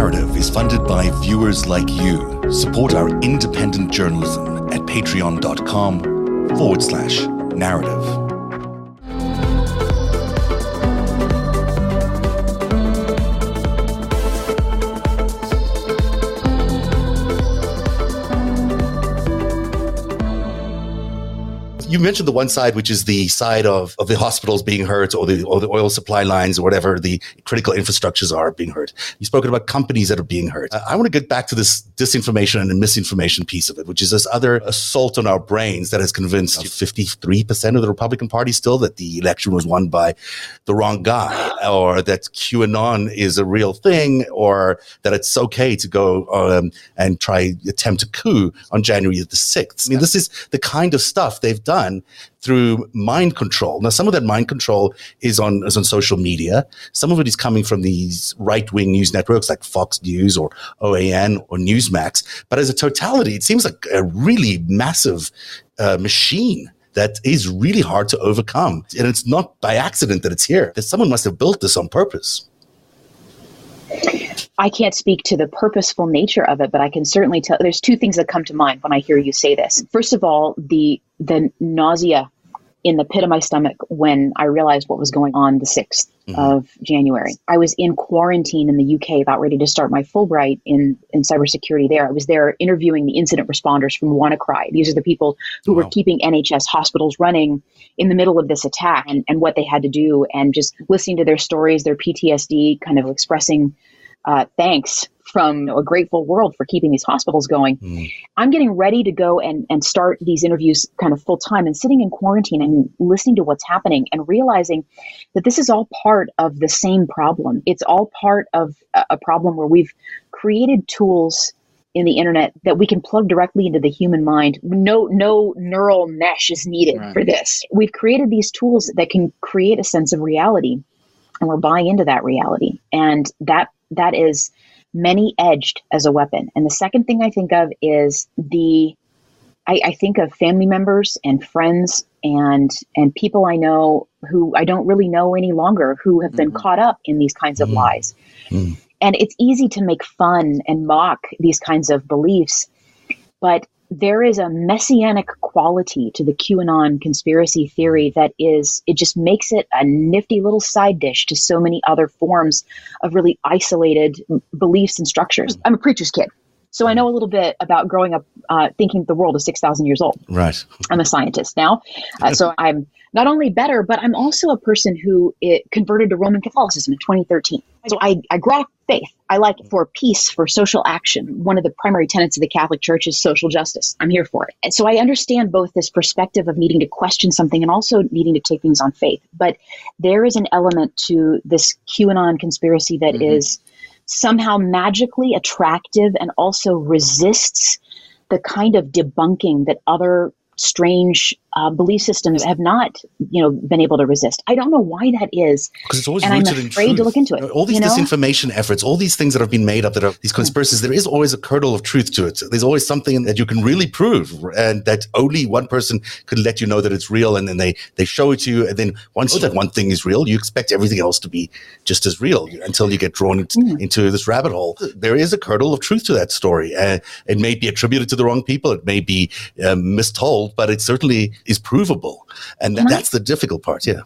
Narrative is funded by viewers like you. Support our independent journalism at patreon.com forward slash narrative. You mentioned the one side, which is the side of, of the hospitals being hurt or the, or the oil supply lines or whatever the critical infrastructures are being hurt. You've spoken about companies that are being hurt. I want to get back to this disinformation and misinformation piece of it, which is this other assault on our brains that has convinced 53% of the Republican Party still that the election was won by the wrong guy or that QAnon is a real thing or that it's okay to go um, and try attempt a coup on January the 6th. I mean, this is the kind of stuff they've done done through mind control. Now, some of that mind control is on is on social media. Some of it is coming from these right wing news networks like Fox News or OAN or Newsmax. But as a totality, it seems like a really massive uh, machine that is really hard to overcome. And it's not by accident that it's here. That someone must have built this on purpose. I can't speak to the purposeful nature of it, but I can certainly tell. There's two things that come to mind when I hear you say this. First of all, the the nausea in the pit of my stomach when I realized what was going on the 6th mm-hmm. of January. I was in quarantine in the UK, about ready to start my Fulbright in, in cybersecurity there. I was there interviewing the incident responders from WannaCry. These are the people who wow. were keeping NHS hospitals running in the middle of this attack and, and what they had to do, and just listening to their stories, their PTSD, kind of expressing uh, thanks from a grateful world for keeping these hospitals going. Mm. I'm getting ready to go and, and start these interviews kind of full time and sitting in quarantine and listening to what's happening and realizing that this is all part of the same problem. It's all part of a problem where we've created tools in the internet that we can plug directly into the human mind. No, no neural mesh is needed right. for this. We've created these tools that can create a sense of reality and we're buying into that reality. And that that is many edged as a weapon. And the second thing I think of is the I, I, think of family members and friends and and people I know who I don't really know any longer who have been mm-hmm. caught up in these kinds of mm-hmm. lies. Mm-hmm. And it's easy to make fun and mock these kinds of beliefs, but there is a messianic quality to the QAnon conspiracy theory that is, it just makes it a nifty little side dish to so many other forms of really isolated beliefs and structures. I'm a preacher's kid. So I know a little bit about growing up uh, thinking the world is 6,000 years old. Right. I'm a scientist now. Uh, so I'm not only better, but I'm also a person who converted to Roman Catholicism in 2013. So I, I grew up faith. I like it for peace, for social action. One of the primary tenets of the Catholic Church is social justice. I'm here for it. And so I understand both this perspective of needing to question something and also needing to take things on faith. But there is an element to this QAnon conspiracy that mm-hmm. is somehow magically attractive and also resists the kind of debunking that other strange uh, belief systems have not, you know, been able to resist. I don't know why that is. Because it's always and rooted I'm afraid to look into it. All these you know? disinformation efforts, all these things that have been made up that are these conspiracies, there is always a kernel of truth to it. There's always something that you can really prove and that only one person could let you know that it's real. And then they, they show it to you. And then once that one thing is real, you expect everything else to be just as real until you get drawn into, mm. into this rabbit hole. There is a kernel of truth to that story. Uh, it may be attributed to the wrong people. It may be um, mistold, but it certainly is provable. And th- that's the difficult part. Yeah.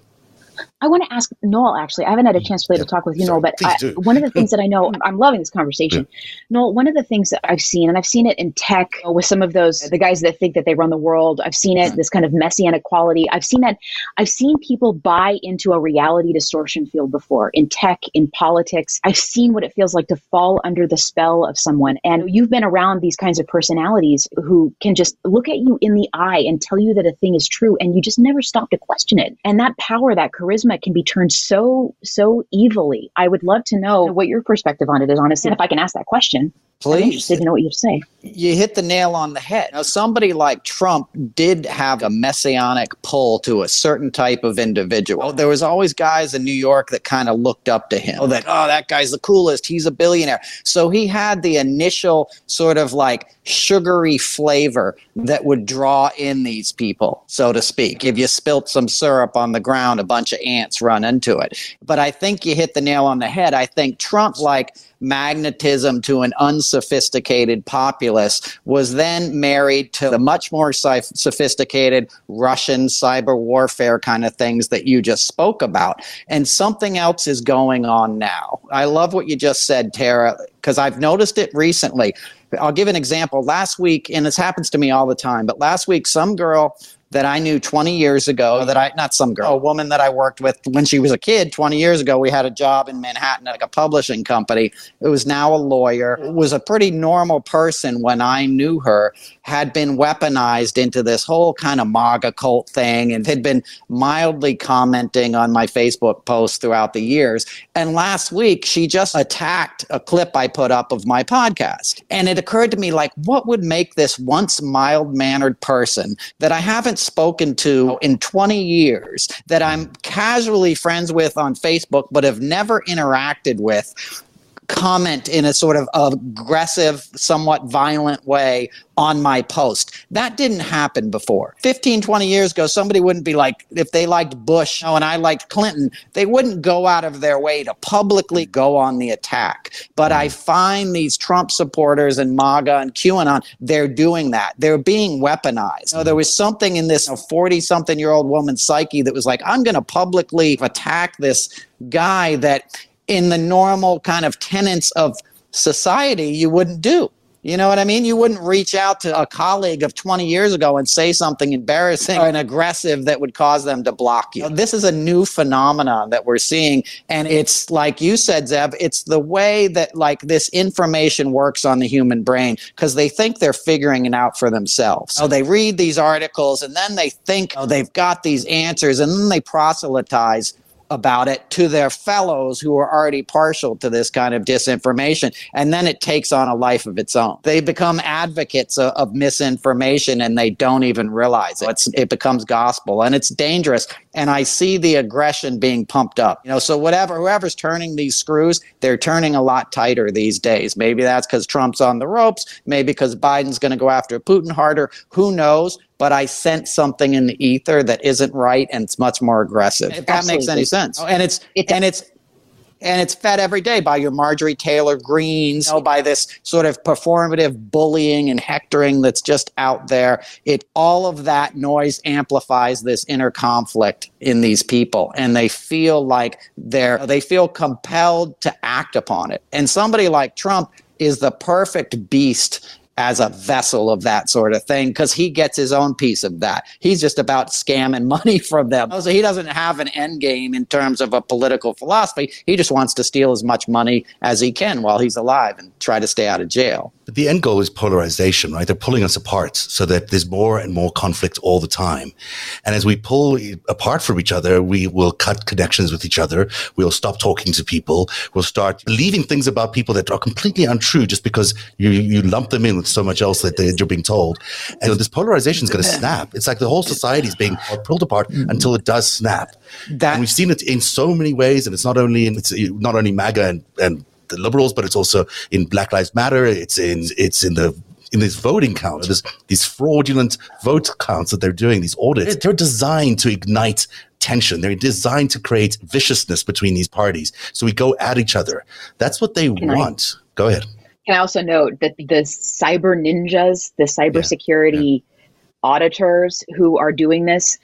I want to ask Noel, actually. I haven't had a chance really yeah. to talk with you, Noel, but I, one of the things that I know, I'm loving this conversation. Yeah. Noel, one of the things that I've seen, and I've seen it in tech with some of those, the guys that think that they run the world, I've seen it, mm-hmm. this kind of messianic quality. I've seen that, I've seen people buy into a reality distortion field before in tech, in politics. I've seen what it feels like to fall under the spell of someone. And you've been around these kinds of personalities who can just look at you in the eye and tell you that a thing is true, and you just never stop to question it. And that power, that charisma, can be turned so so evilly. I would love to know what your perspective on it is, honestly, if I can ask that question. Please. To know what you say. You hit the nail on the head. Now, somebody like Trump did have a messianic pull to a certain type of individual. Oh, there was always guys in New York that kind of looked up to him. Oh, that oh, that guy's the coolest. He's a billionaire. So he had the initial sort of like sugary flavor that would draw in these people, so to speak. If you spilt some syrup on the ground, a bunch of ants run into it. But I think you hit the nail on the head. I think Trump like magnetism to an unsophisticated populace was then married to the much more sophisticated Russian cyber warfare kind of things that you just spoke about. And something else is going on now. I love what you just said, Tarah, because I've noticed it recently. I'll give an example. Last week, and this happens to me all the time, but last week, some girl that I knew 20 years ago that I, not some girl, a woman that I worked with when she was a kid 20 years ago. We had a job in Manhattan at like a publishing company. It was now a lawyer, was a pretty normal person when I knew her, had been weaponized into this whole kind of MAGA cult thing and had been mildly commenting on my Facebook posts throughout the years. And last week, she just attacked a clip I put up of my podcast. And it occurred to me, like, what would make this once mild mannered person that I haven't spoken to in 20 years that I'm casually friends with on Facebook, but have never interacted with comment in a sort of aggressive, somewhat violent way on my post. That didn't happen before. 15, 20 years ago, somebody wouldn't be like, if they liked Bush oh, and I liked Clinton, they wouldn't go out of their way to publicly go on the attack. But I mm-hmm. find these Trump supporters and MAGA and QAnon, they're doing that. They're being weaponized. You know, there was something in this 40 something year old woman's psyche that was like, I'm going to publicly attack this guy that in the normal kind of tenets of society you wouldn't do. You know what I mean? You wouldn't reach out to a colleague of 20 years ago and say something embarrassing or aggressive that would cause them to block you. This is a new phenomenon that we're seeing. And it's like you said, Zev, it's the way that like this information works on the human brain because they think they're figuring it out for themselves. So they read these articles and then they think oh, they've got these answers and then they proselytize about it to their fellows who are already partial to this kind of disinformation. And then it takes on a life of its own. They become advocates of, of misinformation and they don't even realize it. It's, it becomes gospel and it's dangerous. And I see the aggression being pumped up. You know, so whatever, whoever's turning these screws, they're turning a lot tighter these days. Maybe that's because Trump's on the ropes. Maybe because Biden's going to go after Putin harder. Who knows? but I sense something in the ether that isn't right and it's much more aggressive. If that makes any sense. Oh, and it's it and it's and it's fed every day by your Marjorie Taylor Greens, you know, by this sort of performative bullying and hectoring that's just out there. It all of that noise amplifies this inner conflict in these people, and they feel like they're they feel compelled to act upon it. And somebody like Trump is the perfect beast as a vessel of that sort of thing because he gets his own piece of that. He's just about scamming money from them. So he doesn't have an end game in terms of a political philosophy. He just wants to steal as much money as he can while he's alive and try to stay out of jail. But the end goal is polarization, right? They're pulling us apart so that there's more and more conflict all the time. And as we pull apart from each other, we will cut connections with each other. We'll stop talking to people. We'll start believing things about people that are completely untrue just because you, you lump them in with so much else that you're being told. And this polarization is going to snap. It's like the whole society is being pulled apart mm-hmm. until it does snap. That, and we've seen it in so many ways. And it's not only in, it's not only MAGA and, and the liberals, but it's also in Black Lives Matter. It's in it's in the in this voting count, this, these fraudulent vote counts that they're doing, these audits, they're designed to ignite tension. They're designed to create viciousness between these parties. So we go at each other. That's what they Can want. I, go ahead. Can I also note that the cyber ninjas, the cybersecurity yeah, yeah. auditors who are doing this,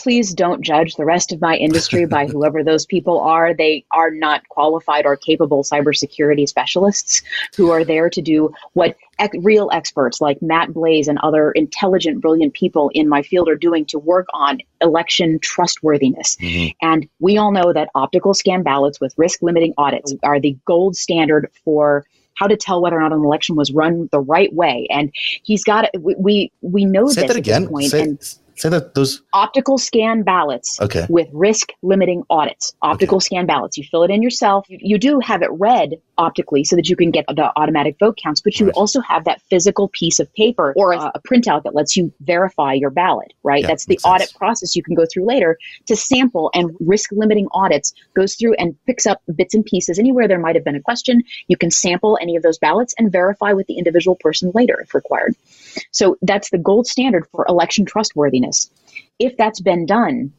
please don't judge the rest of my industry by whoever those people are. They are not qualified or capable cybersecurity specialists who are there to do what ec- real experts like Matt Blaze and other intelligent, brilliant people in my field are doing to work on election trustworthiness. Mm-hmm. And we all know that optical scan ballots with risk limiting audits are the gold standard for how to tell whether or not an election was run the right way. And he's got we we, know Say this that again. point. Say, and Say that those optical scan ballots okay. with risk limiting audits. Optical okay. scan ballots. You fill it in yourself. You, you, do have it read optically so that you can get the automatic vote counts, but you right. also have that physical piece of paper or a, uh, a, printout that lets you verify your ballot, right? Yeah, That's the audit sense. process you can go through later to sample and risk limiting audits goes through and picks up bits and pieces anywhere there might have been a question. You can sample any of those ballots and verify with the individual person later if required. So that's the gold standard for election trustworthiness. If that's been done,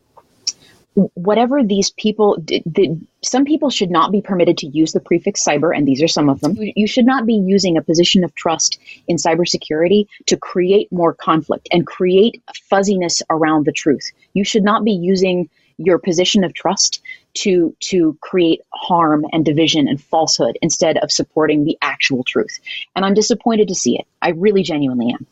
whatever these people the, some people should not be permitted to use the prefix cyber and these are some of them. You should not be using a position of trust in cybersecurity to create more conflict and create fuzziness around the truth. You should not be using your position of trust to to create harm and division and falsehood instead of supporting the actual truth. And i'm disappointed to see it. I really genuinely am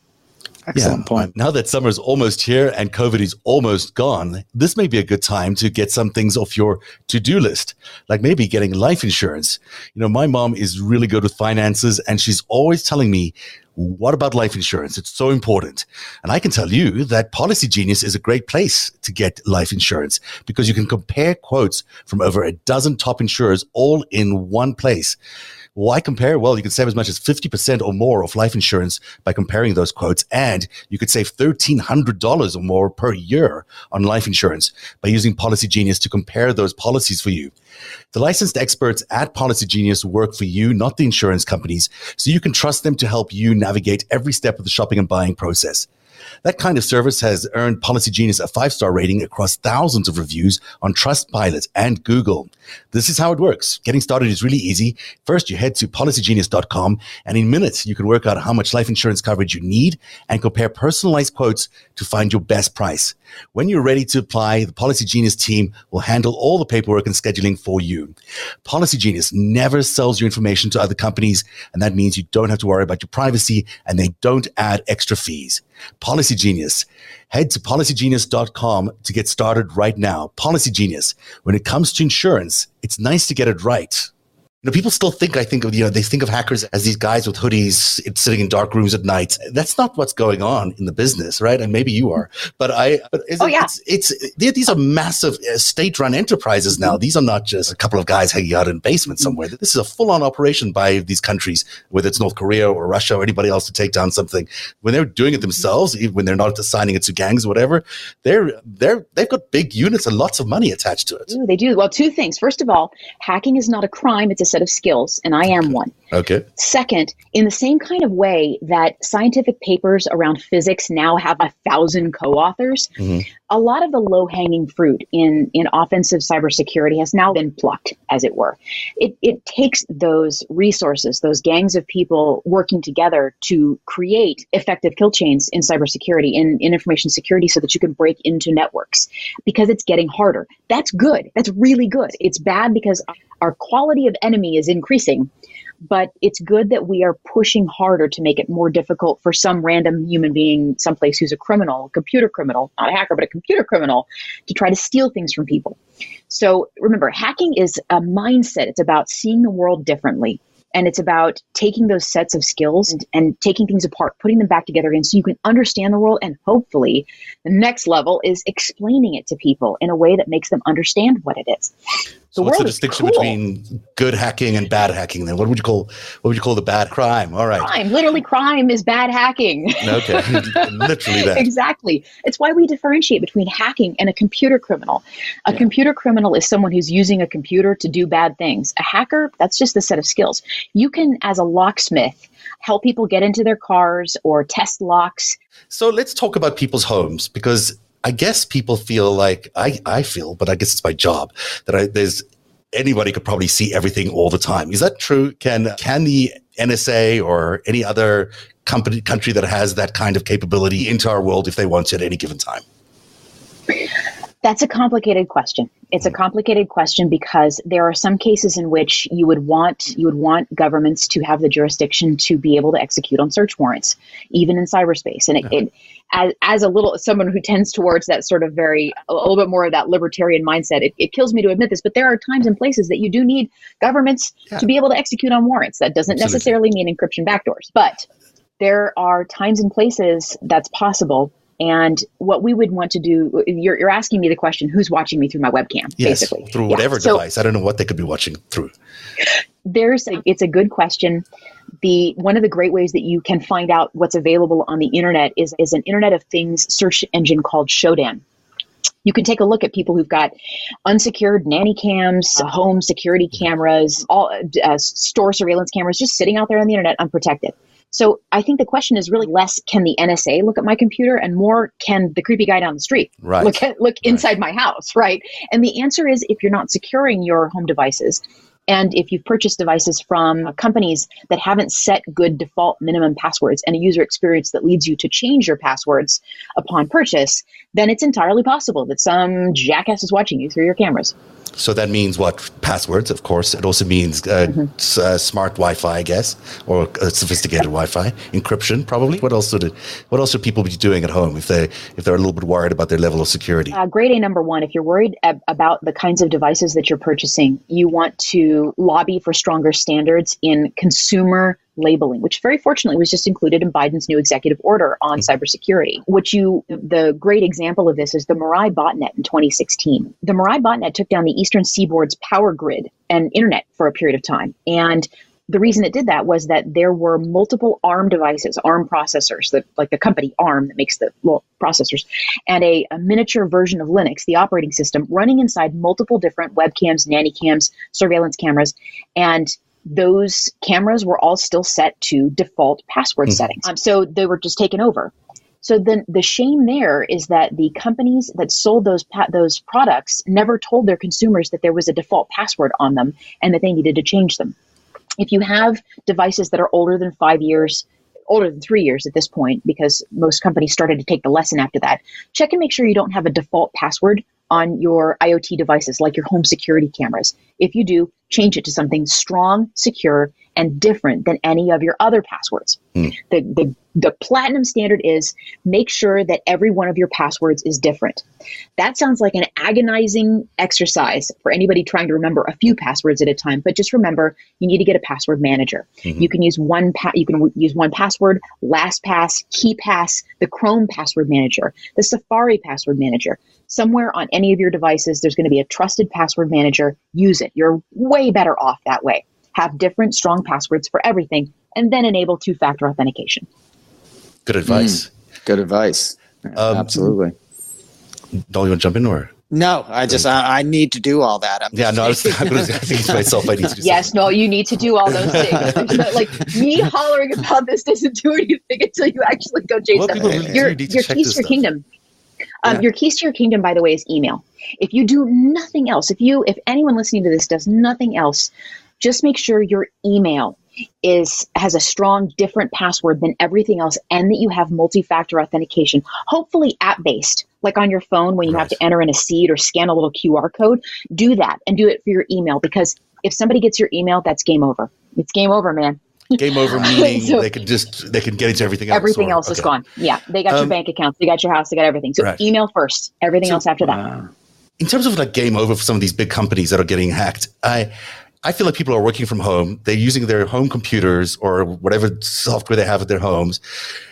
Excellent yeah. point. Now that summer is almost here and COVID is almost gone, this may be a good time to get some things off your to do list, like maybe getting life insurance. You know, my mom is really good with finances and she's always telling me, what about life insurance? It's so important. And I can tell you that Policy Genius is a great place to get life insurance because you can compare quotes from over a dozen top insurers all in one place. Why compare? Well, you can save as much as 50% or more of life insurance by comparing those quotes. And you could save $1,300 or more per year on life insurance by using Policy Genius to compare those policies for you. The licensed experts at Policy Genius work for you, not the insurance companies, so you can trust them to help you navigate every step of the shopping and buying process. That kind of service has earned Policy Genius a five star rating across thousands of reviews on Trustpilot and Google. This is how it works. Getting started is really easy. First, you head to policygenius.com and in minutes, you can work out how much life insurance coverage you need and compare personalized quotes to find your best price. When you're ready to apply, the Policy Genius team will handle all the paperwork and scheduling for you. Policy Genius never sells your information to other companies, and that means you don't have to worry about your privacy and they don't add extra fees. Policy Genius. Head to policygenius.com to get started right now. Policy Genius. When it comes to insurance, it's nice to get it right. You know, people still think, I think of, you know, they think of hackers as these guys with hoodies sitting in dark rooms at night. That's not what's going on in the business, right? And maybe you are, but I, but oh, yeah. it's, it's, these are massive uh, state run enterprises now. These are not just a couple of guys hanging out in a basement somewhere. This is a full on operation by these countries, whether it's North Korea or Russia or anybody else to take down something. When they're doing it themselves, when they're not assigning it to gangs or whatever, they're, they're, they've got big units and lots of money attached to it. Ooh, they do. Well, two things. First of all, hacking is not a crime. It's a set of skills, and I am one. Okay. Second, in the same kind of way that scientific papers around physics now have a thousand co authors, mm-hmm. a lot of the low hanging fruit in, in offensive cybersecurity has now been plucked, as it were. It, it takes those resources, those gangs of people working together to create effective kill chains in cybersecurity, in, in information security, so that you can break into networks because it's getting harder. That's good. That's really good. It's bad because our quality of enemy is increasing but it's good that we are pushing harder to make it more difficult for some random human being someplace who's a criminal, a computer criminal, not a hacker, but a computer criminal, to try to steal things from people. So remember, hacking is a mindset. It's about seeing the world differently. And it's about taking those sets of skills and, and taking things apart, putting them back together again so you can understand the world. And hopefully, the next level is explaining it to people in a way that makes them understand what it is. So what's the distinction cool. between good hacking and bad hacking? Then what would you call what would you call the bad crime? All right, crime. Literally, crime is bad hacking. okay, literally that. Exactly. It's why we differentiate between hacking and a computer criminal. A yeah. computer criminal is someone who's using a computer to do bad things. A hacker, that's just a set of skills. You can, as a locksmith, help people get into their cars or test locks. So let's talk about people's homes because I guess people feel like I, I feel, but I guess it's my job that I, there's anybody could probably see everything all the time. Is that true? Can can the NSA or any other company country that has that kind of capability into our world if they want to at any given time? That's a complicated question. It's a hmm. complicated question because there are some cases in which you would want you would want governments to have the jurisdiction to be able to execute on search warrants, even in cyberspace. And it, uh-huh. it as, as a little someone who tends towards that sort of very a little bit more of that libertarian mindset, it, it kills me to admit this, but there are times and places that you do need governments yeah. to be able to execute on warrants. That doesn't Absolutely. necessarily mean encryption backdoors, but there are times and places that's possible And what we would want to do, you're, you're asking me the question, who's watching me through my webcam, yes, basically. through whatever yeah. device. So, I don't know what they could be watching through. There's, a, it's a good question. The one of the great ways that you can find out what's available on the internet is is an Internet of Things search engine called Shodan you can take a look at people who've got unsecured nanny cams, home security cameras, all uh, store surveillance cameras just sitting out there on the internet unprotected. So I think the question is really less can the NSA look at my computer and more can the creepy guy down the street right. look at, look inside my house, right? And the answer is if you're not securing your home devices, and if you've purchased devices from companies that haven't set good default minimum passwords and a user experience that leads you to change your passwords upon purchase, then it's entirely possible that some jackass is watching you through your cameras. So that means what? Passwords, of course. It also means uh, mm-hmm. s- uh, smart Wi-Fi, I guess, or uh, sophisticated Wi-Fi encryption, probably. What else should What else should people be doing at home if they if they're a little bit worried about their level of security? Uh, grade A number one. If you're worried ab- about the kinds of devices that you're purchasing, you want to lobby for stronger standards in consumer labeling, which very fortunately was just included in Biden's new executive order on mm-hmm. cybersecurity. Which you, the great example of this is the Mirai botnet in 2016. The Mirai botnet took down the Eastern Seaboard's power grid and internet for a period of time. And the reason it did that was that there were multiple ARM devices, ARM processors, that like the company ARM that makes the well, processors, and a, a, miniature version of Linux, the operating system, running inside multiple different webcams, nanny cams, surveillance cameras, and those cameras were all still set to default password mm-hmm. settings. Um, so they were just taken over. So then the shame there is that the companies that sold those pa- those products never told their consumers that there was a default password on them and that they needed to change them. If you have devices that are older than five years, older than three years at this point, because most companies started to take the lesson after that, check and make sure you don't have a default password on your IoT devices, like your home security cameras. If you do, change it to something strong, secure, and different than any of your other passwords. Mm. The, the, the platinum standard is make sure that every one of your passwords is different. That sounds like an agonizing exercise for anybody trying to remember a few passwords at a time, but just remember you need to get a password manager. Mm-hmm. You can use one pa- you can use one password, LastPass, KeePass, the Chrome password manager, the Safari password manager. Somewhere on any of your devices there's going to be a trusted password manager. Use it. You're way better off that way have different strong passwords for everything, and then enable two factor authentication. Good advice. Mm, good advice. Um, Absolutely. Don't you want to jump in or? No, I just I, I, need to do all that. I'm yeah, no, I was, I was thinking to myself, I need to. yes, no, you need to do all those things. no, like me hollering about this doesn't do anything until you actually go change well, them. Really your your keys to your kingdom. Um, yeah. Your keys to your kingdom, by the way, is email. If you do nothing else, if you if anyone listening to this does nothing else, just make sure your email is has a strong different password than everything else and that you have multi-factor authentication hopefully app based like on your phone when you right. have to enter in a seed or scan a little qr code do that and do it for your email because if somebody gets your email that's game over it's game over man game over meaning so, they can just they can get into everything else everything or, else okay. is gone yeah they got um, your bank accounts they got your house they got everything so right. email first everything so, else after that in terms of like game over for some of these big companies that are getting hacked i I feel like people are working from home. They're using their home computers or whatever software they have at their homes.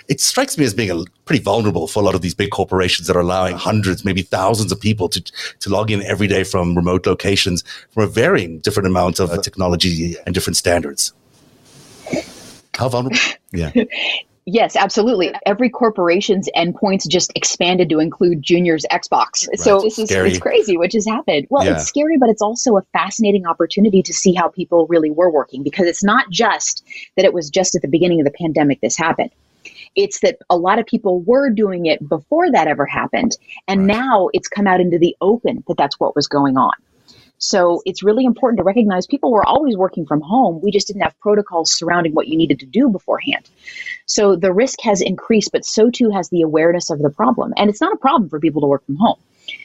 It strikes me as being a, pretty vulnerable for a lot of these big corporations that are allowing hundreds, maybe thousands of people to, to log in every day from remote locations from a varying different amount of uh, technology and different standards. How vulnerable? Yeah. Yes, absolutely. Every corporation's endpoints just expanded to include Junior's Xbox. Right. So this is it's crazy, which has happened. Well, yeah. it's scary, but it's also a fascinating opportunity to see how people really were working because it's not just that it was just at the beginning of the pandemic this happened. It's that a lot of people were doing it before that ever happened, and right. now it's come out into the open that that's what was going on. So it's really important to recognize people were always working from home. We just didn't have protocols surrounding what you needed to do beforehand. So the risk has increased, but so too has the awareness of the problem. And it's not a problem for people to work from home.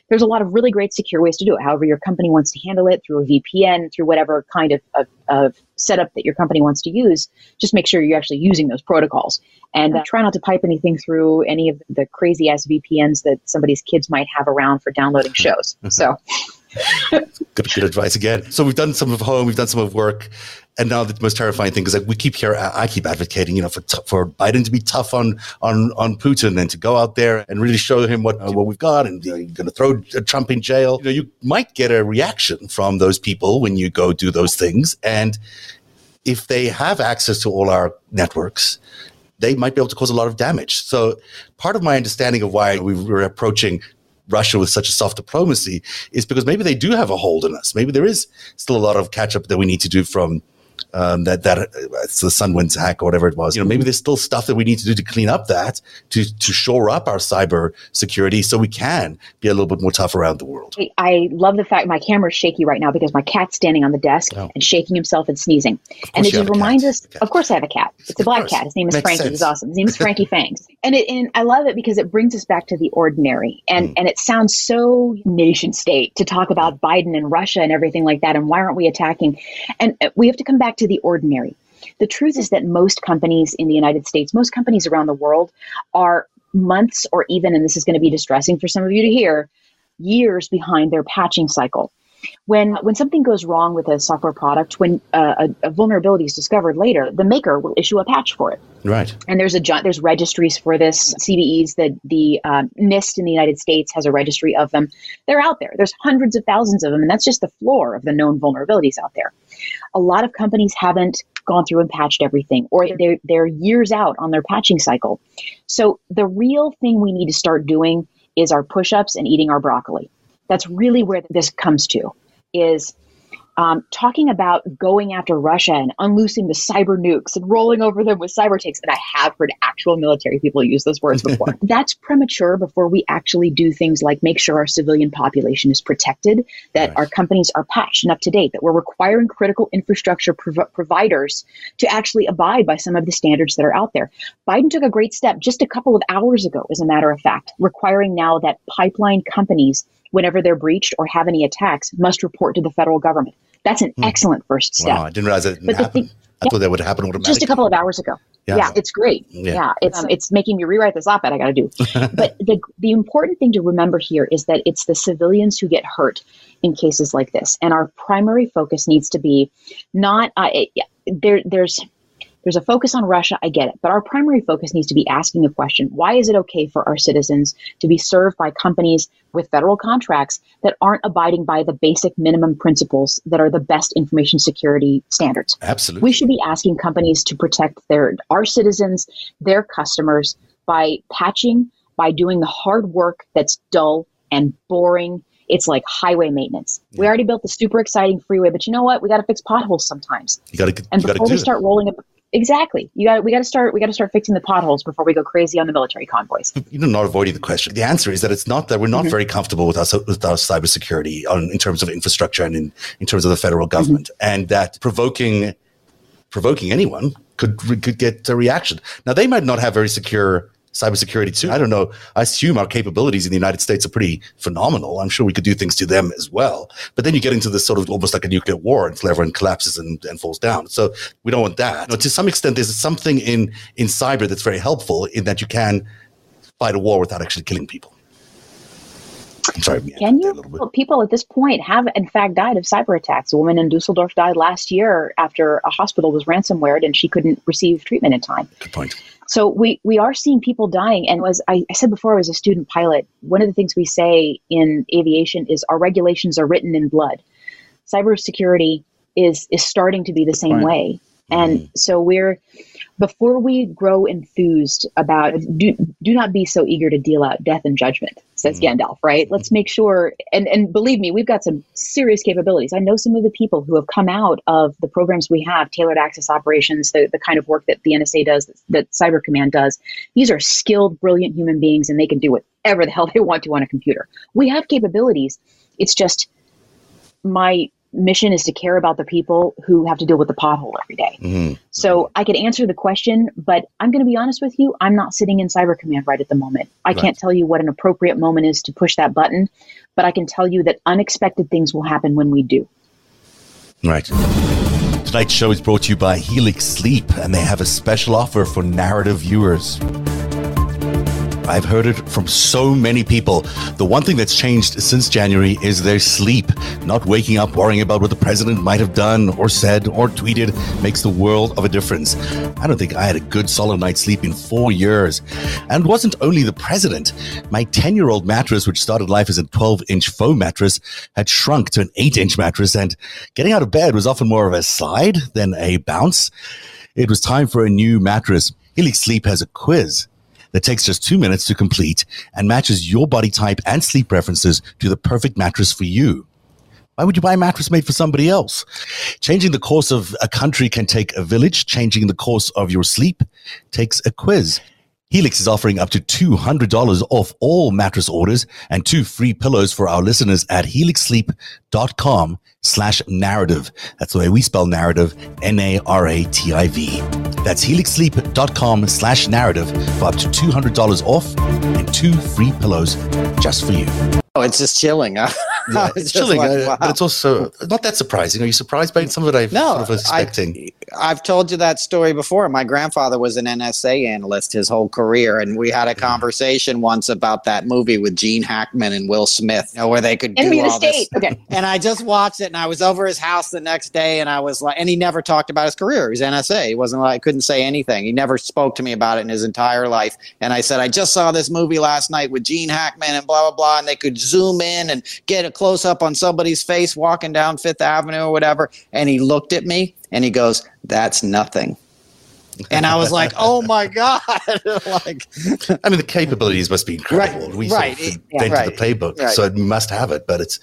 There's a lot of really great secure ways to do it. However, your company wants to handle it through a VPN, through whatever kind of, of, of setup that your company wants to use, just make sure you're actually using those protocols. And uh, try not to pipe anything through any of the crazy ass VPNs that somebody's kids might have around for downloading shows. So good, good advice again. So we've done some of home, we've done some of work. and now the most terrifying thing is like we keep here. I keep advocating, you know, for t- for Biden to be tough on on on Putin and to go out there and really show him what uh, what we've got, and you know, you're going to throw Trump in jail. You know, you might get a reaction from those people when you go do those things, and if they have access to all our networks, they might be able to cause a lot of damage. So, part of my understanding of why we were approaching Russia with such a soft diplomacy is because maybe they do have a hold on us. Maybe there is still a lot of catch up that we need to do from um, that that uh, it's the Sunwinds hack or whatever it was. You know, maybe there's still stuff that we need to do to clean up that to to shore up our cyber security so we can be a little bit more tough around the world. I love the fact my camera's shaky right now because my cat's standing on the desk oh. and shaking himself and sneezing, and it just reminds us. Of course, I have a cat. It's a black cat. His name is Makes Frankie. Sense. He's awesome. His name is Frankie Fangs, and it, and I love it because it brings us back to the ordinary, and mm. and it sounds so nation state to talk about Biden and Russia and everything like that, and why aren't we attacking? And uh, we have to come back to the ordinary. The truth is that most companies in the United States, most companies around the world, are months or even, and this is going to be distressing for some of you to hear, years behind their patching cycle. When when something goes wrong with a software product, when uh, a, a, vulnerability is discovered later, the maker will issue a patch for it. Right. And there's a there's registries for this. CVEs, the the uh, NIST in the United States has a registry of them. They're out there. There's hundreds of thousands of them, and that's just the floor of the known vulnerabilities out there. A lot of companies haven't gone through and patched everything, or they're they're years out on their patching cycle. So the real thing we need to start doing is our push-ups and eating our broccoli. That's really where this comes to is um, talking about going after Russia and unloosing the cyber nukes and rolling over them with cyber takes. And I have heard actual military people use those words before. That's premature before we actually do things like make sure our civilian population is protected, that right. our companies are patched and up to date, that we're requiring critical infrastructure prov- providers to actually abide by some of the standards that are out there. Biden took a great step just a couple of hours ago, as a matter of fact, requiring now that pipeline companies whenever they're breached or have any attacks, must report to the federal government. That's an hmm. excellent first step. Wow, I didn't realize that didn't happen. I thought that would happen automatically. Just a couple of hours ago. Yeah, yeah it's great. Yeah, yeah it's um, it's making me rewrite this op-ed I got to do. but the the important thing to remember here is that it's the civilians who get hurt in cases like this, and our primary focus needs to be not uh, it, there. There's there's a focus on Russia, I get it, but our primary focus needs to be asking the question why is it okay for our citizens to be served by companies with federal contracts that aren't abiding by the basic minimum principles that are the best information security standards? Absolutely. We should be asking companies to protect their our citizens, their customers by patching, by doing the hard work that's dull and boring it's like highway maintenance. Yeah. We already built the super exciting freeway, but you know what? We got to fix potholes sometimes. You got to, and before we start rolling up, Exactly. You got we got to start we got to start fixing the potholes before we go crazy on the military convoys. You know, not avoiding the question. The answer is that it's not that we're not mm-hmm. very comfortable with us with our cybersecurity on, in terms of infrastructure and in, in terms of the federal government, mm-hmm. and that provoking provoking anyone could could get a reaction. Now they might not have very secure cybersecurity too. I don't know. I assume our capabilities in the United States are pretty phenomenal. I'm sure we could do things to them as well. But then you get into this sort of almost like a nuclear war until everyone collapses and, and falls down. So we don't want that. You know, to some extent, there's something in, in cyber that's very helpful in that you can fight a war without actually killing people. I'm sorry. Can you? Well, people at this point have, in fact, died of cyber attacks. A woman in Dusseldorf died last year after a hospital was ransomwared and she couldn't receive treatment in time. Good point. So we we are seeing people dying. And as I, I said before, I was a student pilot. One of the things we say in aviation is our regulations are written in blood. Cybersecurity is is starting to be the same way. And mm-hmm. so we're before we grow enthused about do, do not be so eager to deal out death and judgment says mm-hmm. gandalf right? Let's make sure and and believe me we've got some serious capabilities. I know some of the people who have come out of the programs we have tailored access operations the, the kind of work that the nsa does that, that cyber command does. These are skilled brilliant human beings and they can do whatever the hell they want to on a computer. We have capabilities. It's just my mission is to care about the people who have to deal with the pothole every day. Mm-hmm. So I could answer the question, but I'm going to be honest with you. I'm not sitting in Cyber Command right at the moment. I right. can't tell you what an appropriate moment is to push that button, but I can tell you that unexpected things will happen when we do. Right. Tonight's show is brought to you by Helix Sleep, and they have a special offer for narrative viewers. I've heard it from so many people. The one thing that's changed since January is their sleep. Not waking up worrying about what the president might have done or said or tweeted makes the world of a difference. I don't think I had a good solid night's sleep in four years. And wasn't only the president. My 10 year old mattress, which started life as a 12 inch foam mattress, had shrunk to an 8 inch mattress, and getting out of bed was often more of a slide than a bounce. It was time for a new mattress. Helix Sleep has a quiz that takes just two minutes to complete and matches your body type and sleep preferences to the perfect mattress for you. Why would you buy a mattress made for somebody else? Changing the course of a country can take a village. Changing the course of your sleep takes a quiz. Helix is offering up to $200 off all mattress orders and two free pillows for our listeners at helixsleep.com slash narrative. That's the way we spell narrative, N-A-R-A-T-I-V. That's helixsleep.com slash narrative for up to $200 off and two free pillows just for you. Oh, it's just chilling. Huh? Yeah, it's chilling, like, wow. but it's also not that surprising. Are you surprised by some of it? I no, sort of was expecting. I, have told you that story before. My grandfather was an NSA analyst his whole career, and we had a mm-hmm. conversation once about that movie with Gene Hackman and Will Smith, you know, where they could Enemy do all this. Okay. And I just watched it, and I was over his house the next day, and I was like, and he never talked about his career. He's NSA. He wasn't like, couldn't say anything. He never spoke to me about it in his entire life. And I said, I just saw this movie last night with Gene Hackman and blah blah blah, and they could zoom in and get a close up on somebody's face walking down Fifth Avenue or whatever. And he looked at me and he goes, That's nothing. And I was like, "Oh my god!" like, I mean, the capabilities must be incredible. Right, we right, sort of invented yeah, right, the playbook, right. so it must have it. But it's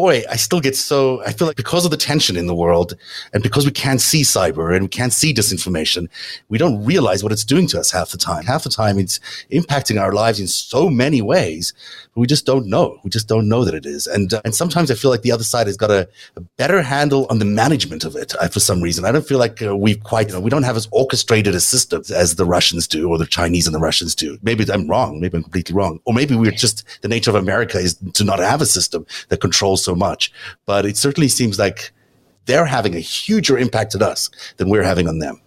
boy, I still get so, I feel like because of the tension in the world and because we can't see cyber and we can't see disinformation, we don't realize what it's doing to us half the time. Half the time it's impacting our lives in so many ways, but we just don't know. We just don't know that it is. And, uh, and sometimes I feel like the other side has got a, a better handle on the management of it uh, for some reason. I don't feel like uh, we've quite, you know, we don't have as orchestrated a system as the Russians do or the Chinese and the Russians do. Maybe I'm wrong. Maybe I'm completely wrong. Or maybe we're just, the nature of America is to not have a system that controls so much. But it certainly seems like they're having a huger impact on us than we're having on them.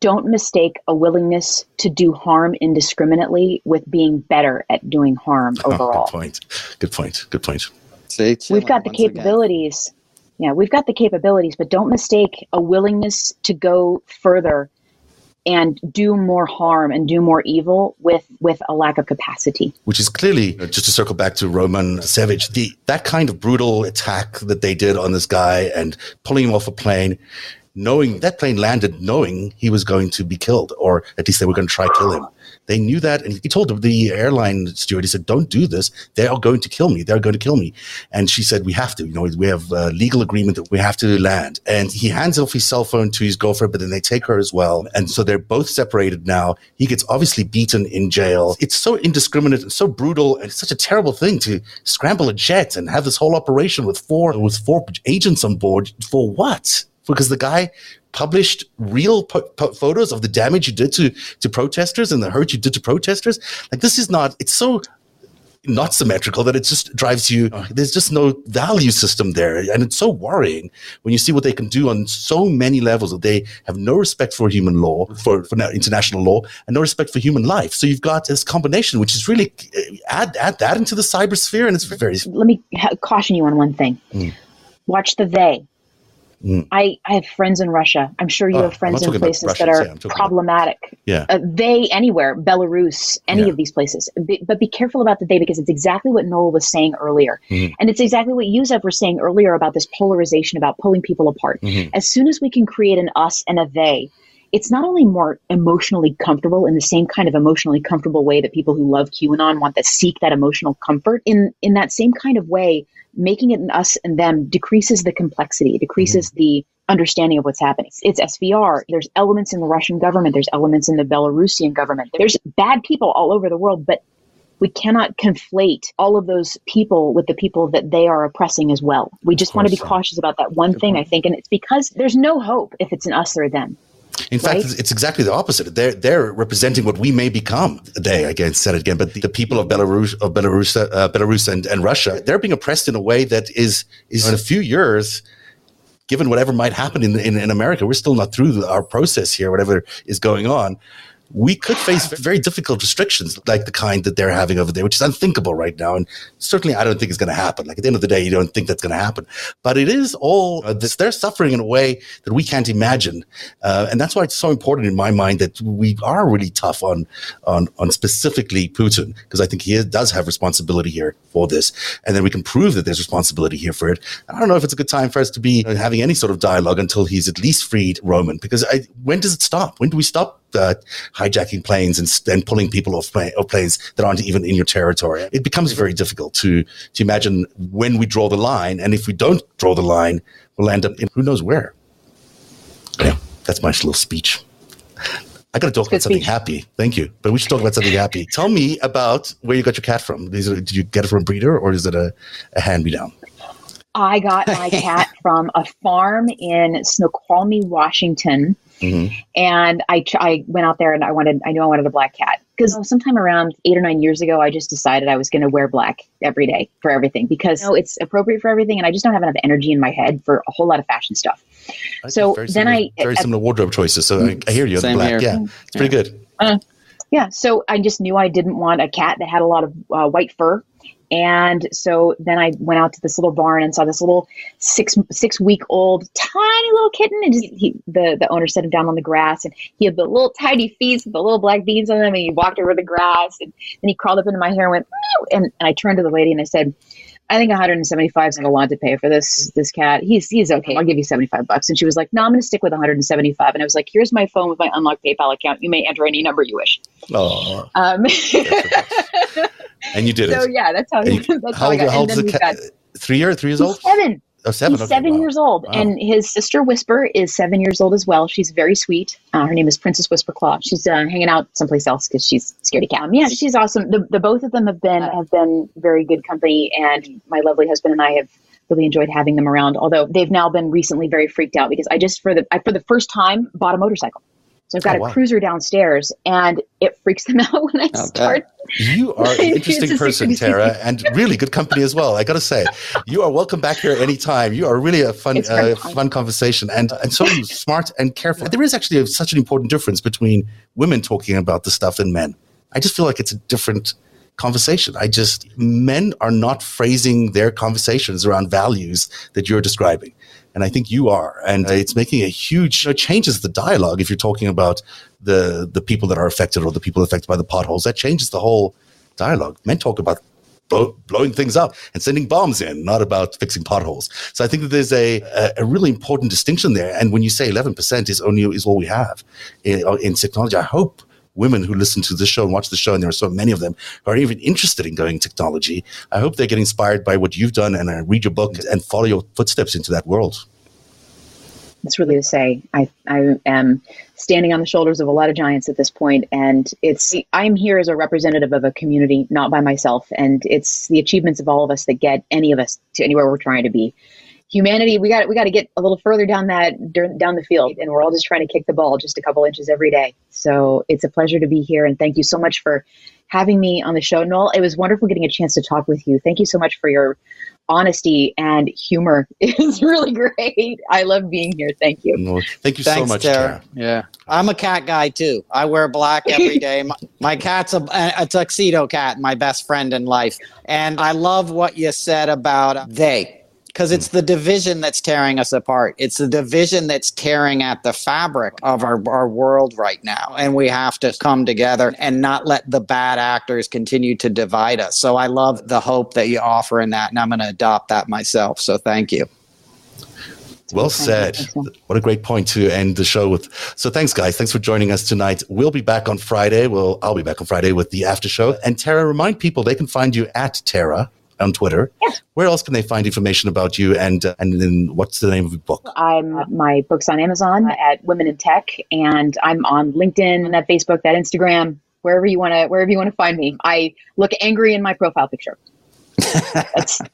Don't mistake a willingness to do harm indiscriminately with being better at doing harm overall. Oh, good point. Good point. Good point. See, we've got the capabilities. Again. Yeah, we've got the capabilities, but don't mistake a willingness to go further and do more harm and do more evil with with a lack of capacity. Which is clearly just to circle back to Roman Savage, the that kind of brutal attack that they did on this guy and pulling him off a plane knowing that plane landed knowing he was going to be killed, or at least they were going to try kill him. They knew that, and he told the airline steward, he said, "Don't do this. They are going to kill me. They're going to kill me." And she said, "We have to. You know, we have a legal agreement that we have to land." And he hands off his cell phone to his girlfriend, but then they take her as well, and so they're both separated now. He gets obviously beaten in jail. It's so indiscriminate and so brutal, and it's such a terrible thing to scramble a jet and have this whole operation with four with four agents on board for what? Because the guy published real po- po- photos of the damage you did to to protesters and the hurt you did to protesters. Like this is not. It's so not symmetrical that it just drives you. There's just no value system there, and it's so worrying when you see what they can do on so many levels. That they have no respect for human law, for, for international law, and no respect for human life. So you've got this combination, which is really uh, add add that into the cyber sphere, and it's very. Let me ha- caution you on one thing. Mm. Watch the they Mm. I, I have friends in Russia. I'm sure you oh, have friends in places that are yeah, problematic. About, yeah. Uh, they anywhere, Belarus, any yeah. of these places. Be, but be careful about the they because it's exactly what Noel was saying earlier. Mm-hmm. And it's exactly what Yusef was saying earlier about this polarization, about pulling people apart. Mm-hmm. As soon as we can create an us and a they, it's not only more emotionally comfortable in the same kind of emotionally comfortable way that people who love QAnon want to seek that emotional comfort. In in that same kind of way, making it an us and them decreases the complexity, decreases mm-hmm. the understanding of what's happening. It's SVR. There's elements in the Russian government. There's elements in the Belarusian government. There's bad people all over the world, but we cannot conflate all of those people with the people that they are oppressing as well. We just want to be so. cautious about that one Good thing, point. I think. And it's because there's no hope if it's an us or them. In fact, right? it's exactly the opposite. They're they're representing what we may become. They again said it again, but the, the people of Belarus, of Belarus, uh, Belarus and, and Russia, they're being oppressed in a way that is is in a few years given whatever might happen in, in, in, America, we're still not through our process here, whatever is going on. We could face very difficult restrictions like the kind that they're having over there, which is unthinkable right now. And certainly, I don't think it's going to happen. Like at the end of the day, you don't think that's going to happen. But it is all uh, this, they're suffering in a way that we can't imagine, uh, and that's why it's so important in my mind that we are really tough on on on specifically Putin because I think he does have responsibility here for this, and then we can prove that there's responsibility here for it. I don't know if it's a good time for us to be having any sort of dialogue until he's at least freed Roman, because I, when does it stop? When do we stop uh, hijacking planes and, and pulling people off, off, planes that aren't even in your territory. It becomes very difficult to to imagine when we draw the line, and if we don't draw the line, we'll end up in who knows where. Yeah, that's my little speech. I got to talk about something speech. happy. Thank you, but we should talk about something happy. Tell me about where you got your cat from. Did you get it from a breeder, or is it a, a hand me down? I got my cat from a farm in Snoqualmie, Washington. Mm-hmm. And I, I went out there and I wanted, I knew I wanted a black cat because sometime around eight or nine years ago, I just decided I was going to wear black every day for everything because you know, it's appropriate for everything. And I just don't have enough energy in my head for a whole lot of fashion stuff. I so then similar, I, very similar wardrobe choices. So I, I hear you. Same black. Here. Yeah. It's pretty yeah. good. Uh, yeah. So I just knew I didn't want a cat that had a lot of uh, white fur and so then I went out to this little barn and saw this little six six week old tiny little kitten. And just, he, the the owner set him down on the grass, and he had the little tiny feet with the little black beans on them. And he walked over the grass, and then he crawled up into my hair and went. And, and I turned to the lady and I said, I think 175 is a lot to pay for this this cat. He's he's okay. I'll give you 75 bucks. And she was like, No, I'm going to stick with 175. And I was like, Here's my phone with my unlocked PayPal account. You may enter any number you wish. Oh. Um, and you did so, it. So yeah, that's how. You, that's how, how, how old is the cat? Three years, three years old. Seven. Oh, seven. He's okay, seven wow. years old, wow. and his sister Whisper is seven years old as well. She's very sweet. Uh, her name is Princess Whisper Claw. She's uh, hanging out someplace else because she's scaredy cat. Um, yeah, she's awesome. The, the both of them have been have been very good company, and my lovely husband and I have really enjoyed having them around. Although they've now been recently very freaked out because I just for the I, for the first time bought a motorcycle. So I've got oh, wow. a cruiser downstairs, and it freaks them out when I start. You are an interesting person, Tarah, and really good company as well. I got to say, you are welcome back here anytime. You are really a fun, uh, fun conversation, and and so smart and careful. There is actually a, such an important difference between women talking about the stuff and men. I just feel like it's a different conversation. I just men are not phrasing their conversations around values that you're describing. And I think you are. And it's making a huge you know, changes the dialogue if you're talking about the the people that are affected or the people affected by the potholes. That changes the whole dialogue. Men talk about blow, blowing things up and sending bombs in, not about fixing potholes. So I think that there's a, a, a really important distinction there. And when you say 11% is only is all we have in, in technology, I hope women who listen to this show and watch the show, and there are so many of them who are even interested in going technology. I hope they get inspired by what you've done and uh, read your book and follow your footsteps into that world. It's really to say. I, I am standing on the shoulders of a lot of giants at this point, and it's I'm here as a representative of a community, not by myself. And it's the achievements of all of us that get any of us to anywhere we're trying to be humanity we got we got to get a little further down that down the field and we're all just trying to kick the ball just a couple inches every day. So it's a pleasure to be here and thank you so much for having me on the show. Noel it was wonderful getting a chance to talk with you. Thank you so much for your honesty and humor. Is really great. I love being here. Thank you. Well, thank you Thanks, so much Tarah. Tarah. yeah. I'm a cat guy too. I wear black every day. My, my cat's a, a tuxedo cat my best friend in life. And i love what you said about they because it's the division that's tearing us apart. It's the division that's tearing at the fabric of our, our world right now. And we have to come together and not let the bad actors continue to divide us. So I love the hope that you offer in that. And I'm going to adopt that myself. So thank you. Well said. What a great point to end the show with. So thanks, guys. Thanks for joining us tonight. We'll be back on Friday. Well, I'll be back on Friday with the after show. And Tarah, remind people they can find you at Tarah on Twitter. Yeah. Where else can they find information about you and uh, and then what's the name of the book? I'm my book's on Amazon at Women in Tech and I'm on LinkedIn, and that Facebook, that Instagram, wherever you want to wherever you want to find me. I look angry in my profile picture.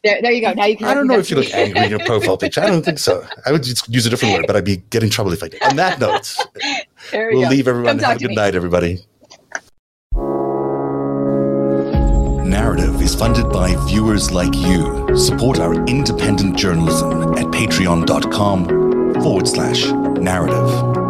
there, there you go. Now you can. I don't know if you look angry in your profile picture. I don't think so. I would just use a different word, but I'd be getting trouble if I did. On that note, we will leave everyone. Have a good night, everybody. Is funded by viewers like you. Support our independent journalism at patreon.com forward slash narrative.